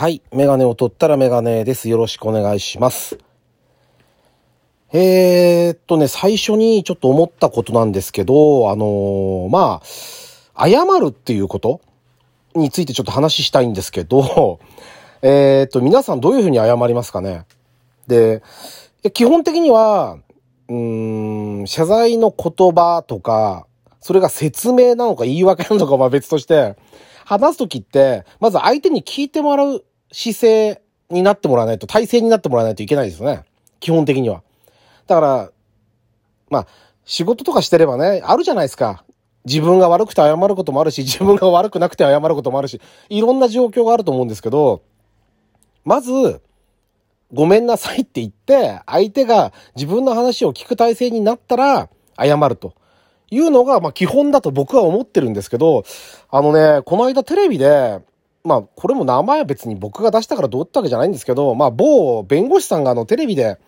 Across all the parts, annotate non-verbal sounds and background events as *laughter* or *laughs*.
はい。メガネを取ったらメガネです。よろしくお願いします。えー、っとね、最初にちょっと思ったことなんですけど、あのーまあ、謝るっていうことについてちょっと話したいんですけど、*laughs* えー、っと、皆さんどういうふうに謝りますかね？で、基本的には、うーん、謝罪の言葉とか、それが説明なのか言い訳なのかは別として、話すときって、まず相手に聞いてもらう姿勢になってもらわないと、体制になってもらわないといけないですよね。基本的には。だから、まあ、仕事とかしてればね、あるじゃないですか。自分が悪くて謝ることもあるし、自分が悪くなくて謝ることもあるし、いろんな状況があると思うんですけど、まず、ごめんなさいって言って、相手が自分の話を聞く体制になったら、謝ると。いうのが、まあ基本だと僕は思ってるんですけど、あのね、この間テレビで、まあこれも名前は別に僕が出したからどうってわけじゃないんですけど、まあ某弁護士さんがあのテレビで、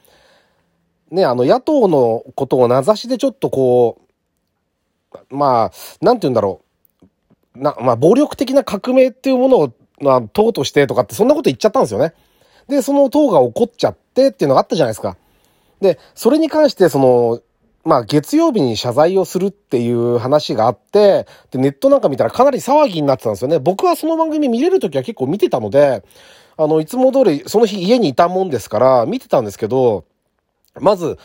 ね、あの野党のことを名指しでちょっとこう、まあ、なんて言うんだろう。な、まあ暴力的な革命っていうものを、まあ党としてとかってそんなこと言っちゃったんですよね。で、その党が怒っちゃってっていうのがあったじゃないですか。で、それに関してその、まあ月曜日に謝罪をするっていう話があって、で、ネットなんか見たらかなり騒ぎになってたんですよね。僕はその番組見れるときは結構見てたので、あの、いつも通りその日家にいたもんですから見てたんですけど、まず、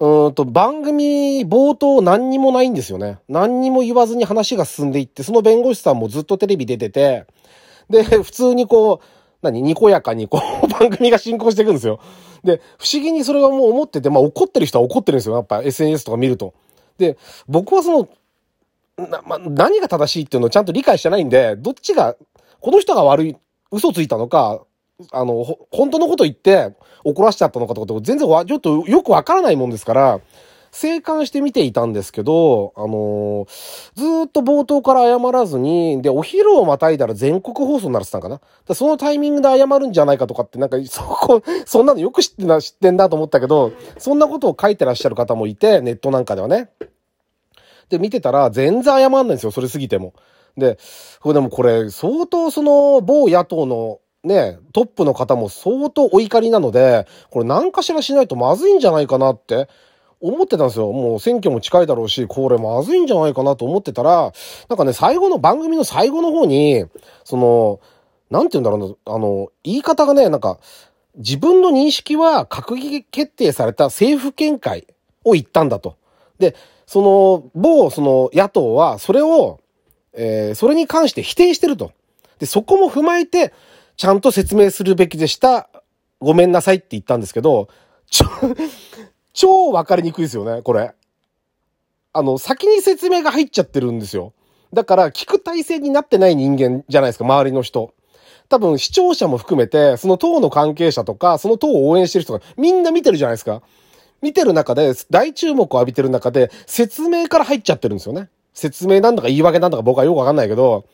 うんと、番組冒頭何にもないんですよね。何にも言わずに話が進んでいって、その弁護士さんもずっとテレビ出てて、で、普通にこう、何にこやかにこう、*laughs* 番組が進行していくんですよ。で、不思議にそれはもう思ってて、まあ怒ってる人は怒ってるんですよ。やっぱ SNS とか見ると。で、僕はその、な、まあ、何が正しいっていうのをちゃんと理解してないんで、どっちが、この人が悪い、嘘ついたのか、あの、本当のこと言って怒らしちゃったのかとかって全然わ、ちょっとよくわからないもんですから、静観して見ていたんですけど、あのーずっと冒頭から謝らずに、で、お昼をまたいだら全国放送になってたんかな。でそのタイミングで謝るんじゃないかとかって、なんか、そこ、そんなのよく知ってな、知ってんだと思ったけど、そんなことを書いてらっしゃる方もいて、ネットなんかではね。で、見てたら全然謝んないんですよ、それ過ぎても。で、これでもこれ、相当その、某野党のね、トップの方も相当お怒りなので、これ何かしらしないとまずいんじゃないかなって思ってたんですよ。もう選挙も近いだろうし、これまずいんじゃないかなと思ってたら、なんかね、最後の番組の最後の方に、その、なんて言うんだろうな、あの、言い方がね、なんか、自分の認識は閣議決定された政府見解を言ったんだと。で、その、某、その野党は、それを、えーそれに関して否定してると。で、そこも踏まえて、ちゃんと説明するべきでした。ごめんなさいって言ったんですけど、ちょ、超わかりにくいですよね、これ。あの、先に説明が入っちゃってるんですよ。だから、聞く体制になってない人間じゃないですか、周りの人。多分、視聴者も含めて、その党の関係者とか、その党を応援してる人がみんな見てるじゃないですか。見てる中で、大注目を浴びてる中で、説明から入っちゃってるんですよね。説明なんだか言い訳なんだか僕はよくわかんないけど、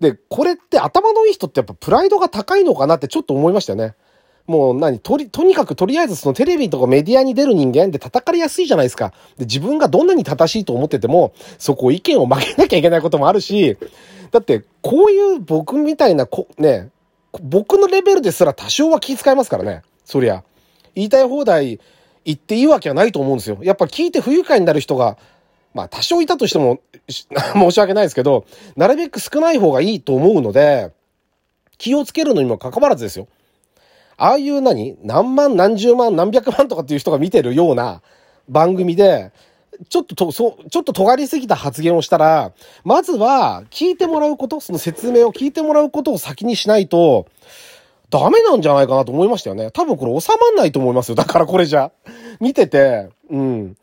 で、これって頭のいい人ってやっぱプライドが高いのかなってちょっと思いましたよね。もう何とり、とにかくとりあえずそのテレビとかメディアに出る人間で叩かれやすいじゃないですか。で、自分がどんなに正しいと思ってても、そこ意見を曲げなきゃいけないこともあるし、だって、こういう僕みたいなこ、ね、僕のレベルですら多少は気遣いますからね。そりゃ。言いたい放題言っていいわけはないと思うんですよ。やっぱ聞いて不愉快になる人が、まあ多少いたとしても *laughs* 申し訳ないですけど、なるべく少ない方がいいと思うので、気をつけるのにも関わらずですよ。ああいう何何万何十万何百万とかっていう人が見てるような番組で、ちょっとと、そう、ちょっと尖りすぎた発言をしたら、まずは聞いてもらうこと、その説明を聞いてもらうことを先にしないと、ダメなんじゃないかなと思いましたよね。多分これ収まんないと思いますよ。だからこれじゃ。見てて、うん。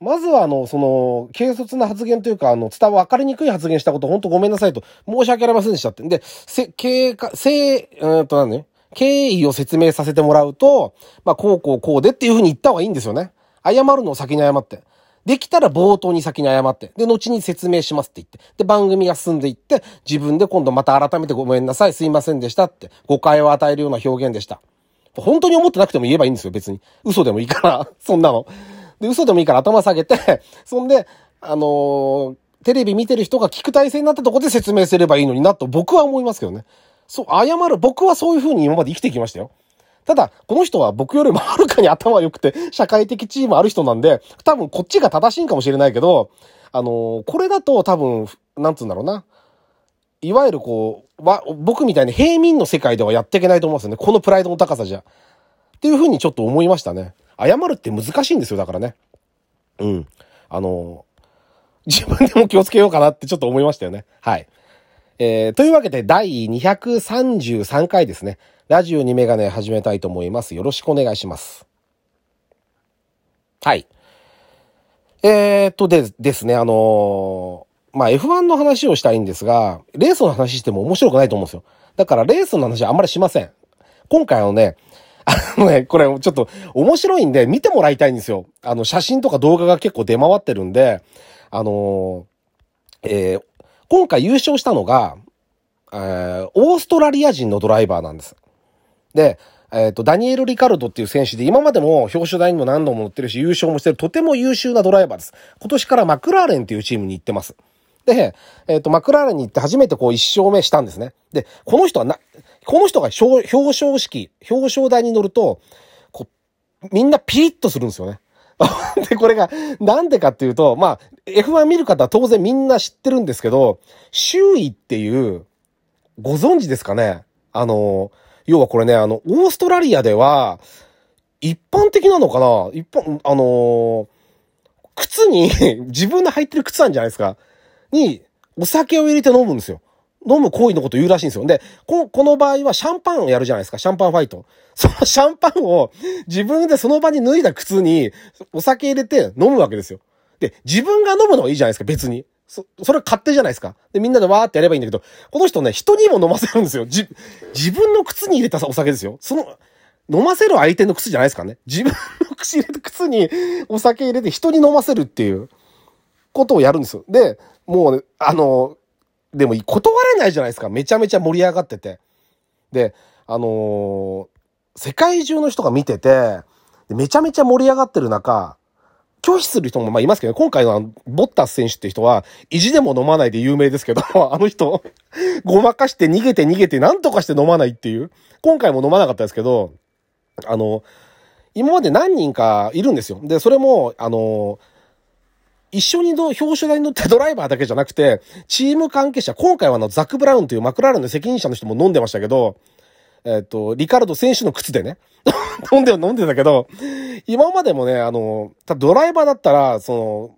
まずはあの、その、軽率な発言というか、あの、伝わ、分かりにくい発言したこと、本当ごめんなさいと、申し訳ありませんでしたって。で、せ、経過、せ、うーんと何？ね、経緯を説明させてもらうと、まあ、こうこうこうでっていうふうに言った方がいいんですよね。謝るのを先に謝って。できたら冒頭に先に謝って。で、後に説明しますって言って。で、番組が進んでいって、自分で今度また改めてごめんなさい、すいませんでしたって、誤解を与えるような表現でした。本当に思ってなくても言えばいいんですよ、別に。嘘でもいいから、*laughs* そんなの。で、嘘でもいいから頭下げて、そんで、あのーテレビ見てる人が聞く体制になったとこで説明すればいいのになと僕は思いますけどね。そう、謝る。僕はそういう風に今まで生きてきましたよ。ただ、この人は僕よりもはるかに頭良くて、社会的地位もある人なんで、多分こっちが正しいんかもしれないけど、あのー、これだと多分、なんつうんだろうな。いわゆるこう、わ、僕みたいに平民の世界ではやっていけないと思うんですよね。このプライドの高さじゃ。っていう風にちょっと思いましたね。謝るって難しいんですよ、だからね。うん。あのー、自分でも気をつけようかなってちょっと思いましたよね。はい。えー、というわけで第233回ですね。ラジオにメガネ始めたいと思います。よろしくお願いします。はい。えー、っとでですね、あのー、まあ、F1 の話をしたいんですが、レースの話しても面白くないと思うんですよ。だからレースの話はあんまりしません。今回のね、あのね、これちょっと面白いんで見てもらいたいんですよ。あの、写真とか動画が結構出回ってるんで、あのー、えー、今回優勝したのが、えー、オーストラリア人のドライバーなんです。で、えっ、ー、と、ダニエル・リカルドっていう選手で、今までも表彰台にも何度も乗ってるし、優勝もしてる、とても優秀なドライバーです。今年からマクラーレンっていうチームに行ってます。で、えっ、ー、と、マクラーレンに行って初めてこう一勝目したんですね。で、この人はな、この人が表彰式、表彰台に乗ると、こう、みんなピリッとするんですよね。*laughs* で、これが、なんでかっていうと、まあ、F1 見る方は当然みんな知ってるんですけど、周囲っていう、ご存知ですかね？あの、要はこれね、あの、オーストラリアでは、一般的なのかな？一般、あの、靴に *laughs* 自分で履いてる靴なんじゃないですか。に、お酒を入れて飲むんですよ。飲む行為のこと言うらしいんですよ。で、この場合はシャンパンをやるじゃないですか。シャンパンファイト。*laughs* そのシャンパンを自分でその場に脱いだ靴にお酒入れて飲むわけですよ。で、自分が飲むのはいいじゃないですか、別に。そ、それ勝手じゃないですか。で、みんなでわーってやればいいんだけど、この人ね、人にも飲ませるんですよ。じ、自分の靴に入れたお酒ですよ。その、飲ませる相手の靴じゃないですかね。自分の口入れた靴にお酒入れて人に飲ませるっていうことをやるんですよ。で、もうね、あの、でも断れないじゃないですか。めちゃめちゃ盛り上がってて。で、あのー、世界中の人が見てて、めちゃめちゃ盛り上がってる中、拒否する人もまあいますけど、今回のボッタス選手って人は、意地でも飲まないで有名ですけど、*laughs* あの人、ごまかして逃げて逃げて何とかして飲まないっていう。今回も飲まなかったですけど、あの、今まで何人かいるんですよ。で、それも、あの、一緒にの表彰台に乗ってドライバーだけじゃなくて、チーム関係者、今回はあの、ザック・ブラウンというマクラーレンの責任者の人も飲んでましたけど、えっ、と、リカルド選手の靴でね、*laughs* 飲んで、飲んでたけど、今までもね、あの、ドライバーだったら、その、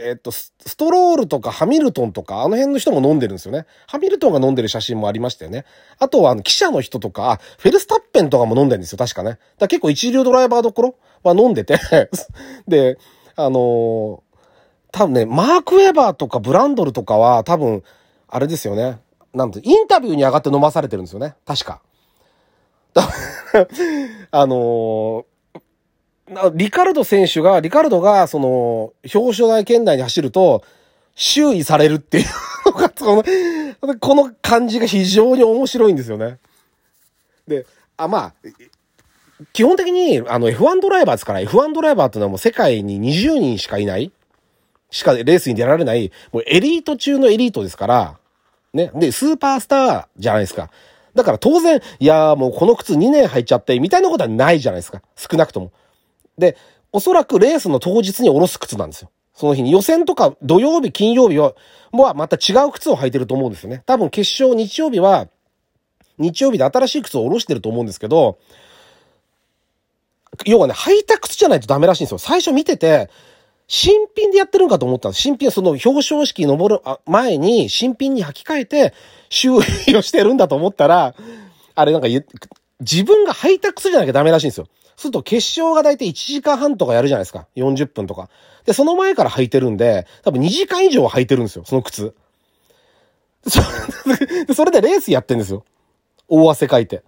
えっと、ストロールとかハミルトンとか、あの辺の人も飲んでるんですよね。ハミルトンが飲んでる写真もありましたよね。あとは、あの、記者の人とか、あ、フェルスタッペンとかも飲んでるんですよ、確かね。だ結構一流ドライバーどころは飲んでて *laughs* で、あのー、多分ね、マーク・ウェバーとかブランドルとかは多分、あれですよね。なんと、インタビューに上がって飲まされてるんですよね。確か。*laughs* あのー、リカルド選手が、リカルドが、その、表彰台圏内に走ると、周囲されるっていうのが、この、*laughs* この感じが非常に面白いんですよね。で、あ、まあ、基本的に、あの F1 ドライバーですから、F1 ドライバーっていうのはもう世界に20人しかいない、しかレースに出られない、もうエリート中のエリートですから、ね。で、スーパースターじゃないですか。だから当然、いやーもうこの靴2年履いちゃって、みたいなことはないじゃないですか。少なくとも。で、おそらくレースの当日に下ろす靴なんですよ。その日に予選とか土曜日、金曜日は、もうまた違う靴を履いてると思うんですよね。多分決勝日曜日は、日曜日で新しい靴を下ろしてると思うんですけど、要はね、履いた靴じゃないとダメらしいんですよ。最初見てて、新品でやってるんかと思ったんです。新品はその表彰式登る前に新品に履き替えて修理をしてるんだと思ったら、あれなんか自分が履いた靴じゃなきゃダメらしいんですよ。すると決勝がだいたい1時間半とかやるじゃないですか。40分とか。で、その前から履いてるんで、多分2時間以上は履いてるんですよ。その靴。それでレースやってんですよ。大汗かいて。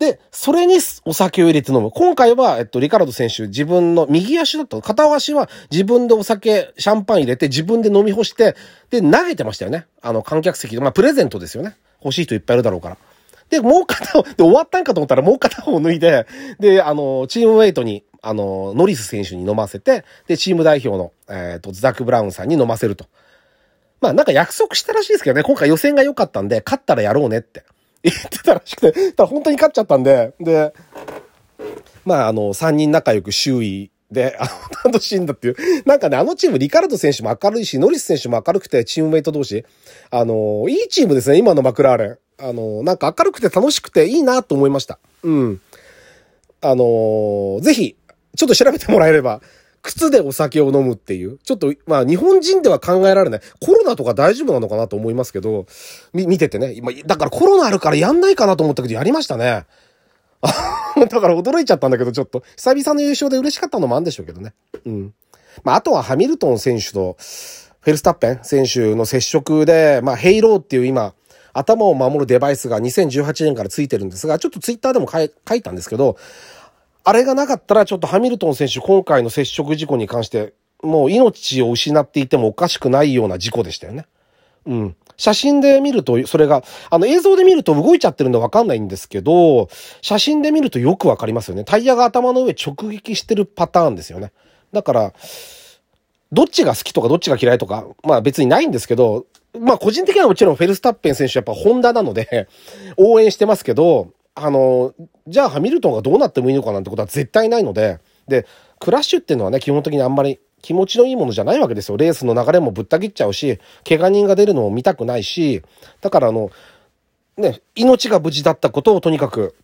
で、それにお酒を入れて飲む。今回は、えっと、リカルド選手、自分の右足だと、片足は自分でお酒、シャンパン入れて、自分で飲み干して、で、投げてましたよね。あの、観客席で、まあ、プレゼントですよね。欲しい人いっぱいいるだろうから。で、もう片方、で、終わったんかと思ったらもう片方脱いで、で、あの、チームウェイトに、あの、ノリス選手に飲ませて、で、チーム代表の、えっ、ー、と、ザック・ブラウンさんに飲ませると。まあなんか約束したらしいですけどね、今回予選が良かったんで、勝ったらやろうねって言ってたらしくて、ただ本当に勝っちゃったんで、で、まああの、3人仲良く周囲で、あの、楽しいんだっていう。なんかね、あのチーム、リカルド選手も明るいし、ノリス選手も明るくて、チームメイト同士。あの、いいチームですね、今のマクラーレン。あの、なんか明るくて楽しくていいなと思いました。うん。あの、ぜひ、ちょっと調べてもらえれば、靴でお酒を飲むっていう。ちょっと、まあ日本人では考えられない。コロナとか大丈夫なのかなと思いますけど、み、見ててね。今、だからコロナあるからやんないかなと思ったけど、やりましたね。*laughs* だから驚いちゃったんだけど、ちょっと、久々の優勝で嬉しかったのもあるんでしょうけどね。うん。まあ、あとはハミルトン選手と、フェルスタッペン選手の接触で、まあ、ヘイローっていう今、頭を守るデバイスが2018年からついてるんですが、ちょっとツイッターでも書い書いたんですけど、あれがなかったらちょっとハミルトン選手今回の接触事故に関して、もう命を失っていてもおかしくないような事故でしたよね。うん。写真で見ると、それが、あの映像で見ると動いちゃってるんでわかんないんですけど、写真で見るとよくわかりますよね。タイヤが頭の上直撃してるパターンですよね。だから、どっちが好きとかどっちが嫌いとか、まあ別にないんですけど、まあ個人的にはもちろんフェルスタッペン選手やっぱホンダなので応援してますけど、あの、じゃあハミルトンがどうなってもいいのかなんてことは絶対ないので、で、クラッシュっていうのはね、基本的にあんまり気持ちのいいものじゃないわけですよ。レースの流れもぶった切っちゃうし、怪我人が出るのを見たくないし、だからあの、ね、命が無事だったことをとにかく、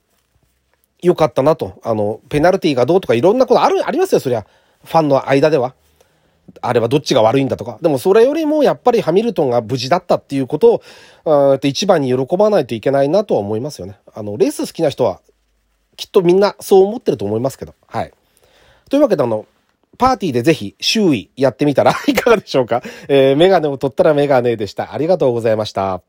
良かったなと。あの、ペナルティーがどうとかいろんなことある、ありますよ、そりゃ。ファンの間では。あれはどっちが悪いんだとか。でもそれよりもやっぱりハミルトンが無事だったっていうことを、一番に喜ばないといけないなとは思いますよね。あの、レース好きな人は、きっとみんなそう思ってると思いますけど。はい。というわけであの、パーティーでぜひ周囲やってみたら *laughs* いかがでしょうか？えー、メガネを取ったらメガネでした。ありがとうございました。